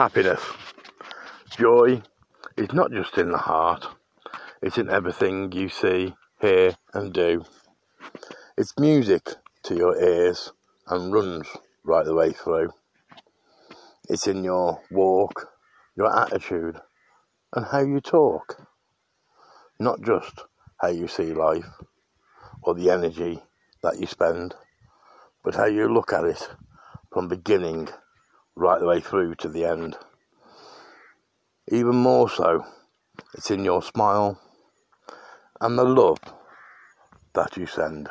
happiness. Joy is not just in the heart, it's in everything you see, hear, and do. It's music to your ears and runs right the way through. It's in your walk, your attitude, and how you talk. Not just how you see life or the energy that you spend, but how you look at it from beginning right the way through to the end. Even more so, it's in your smile and the love that you send.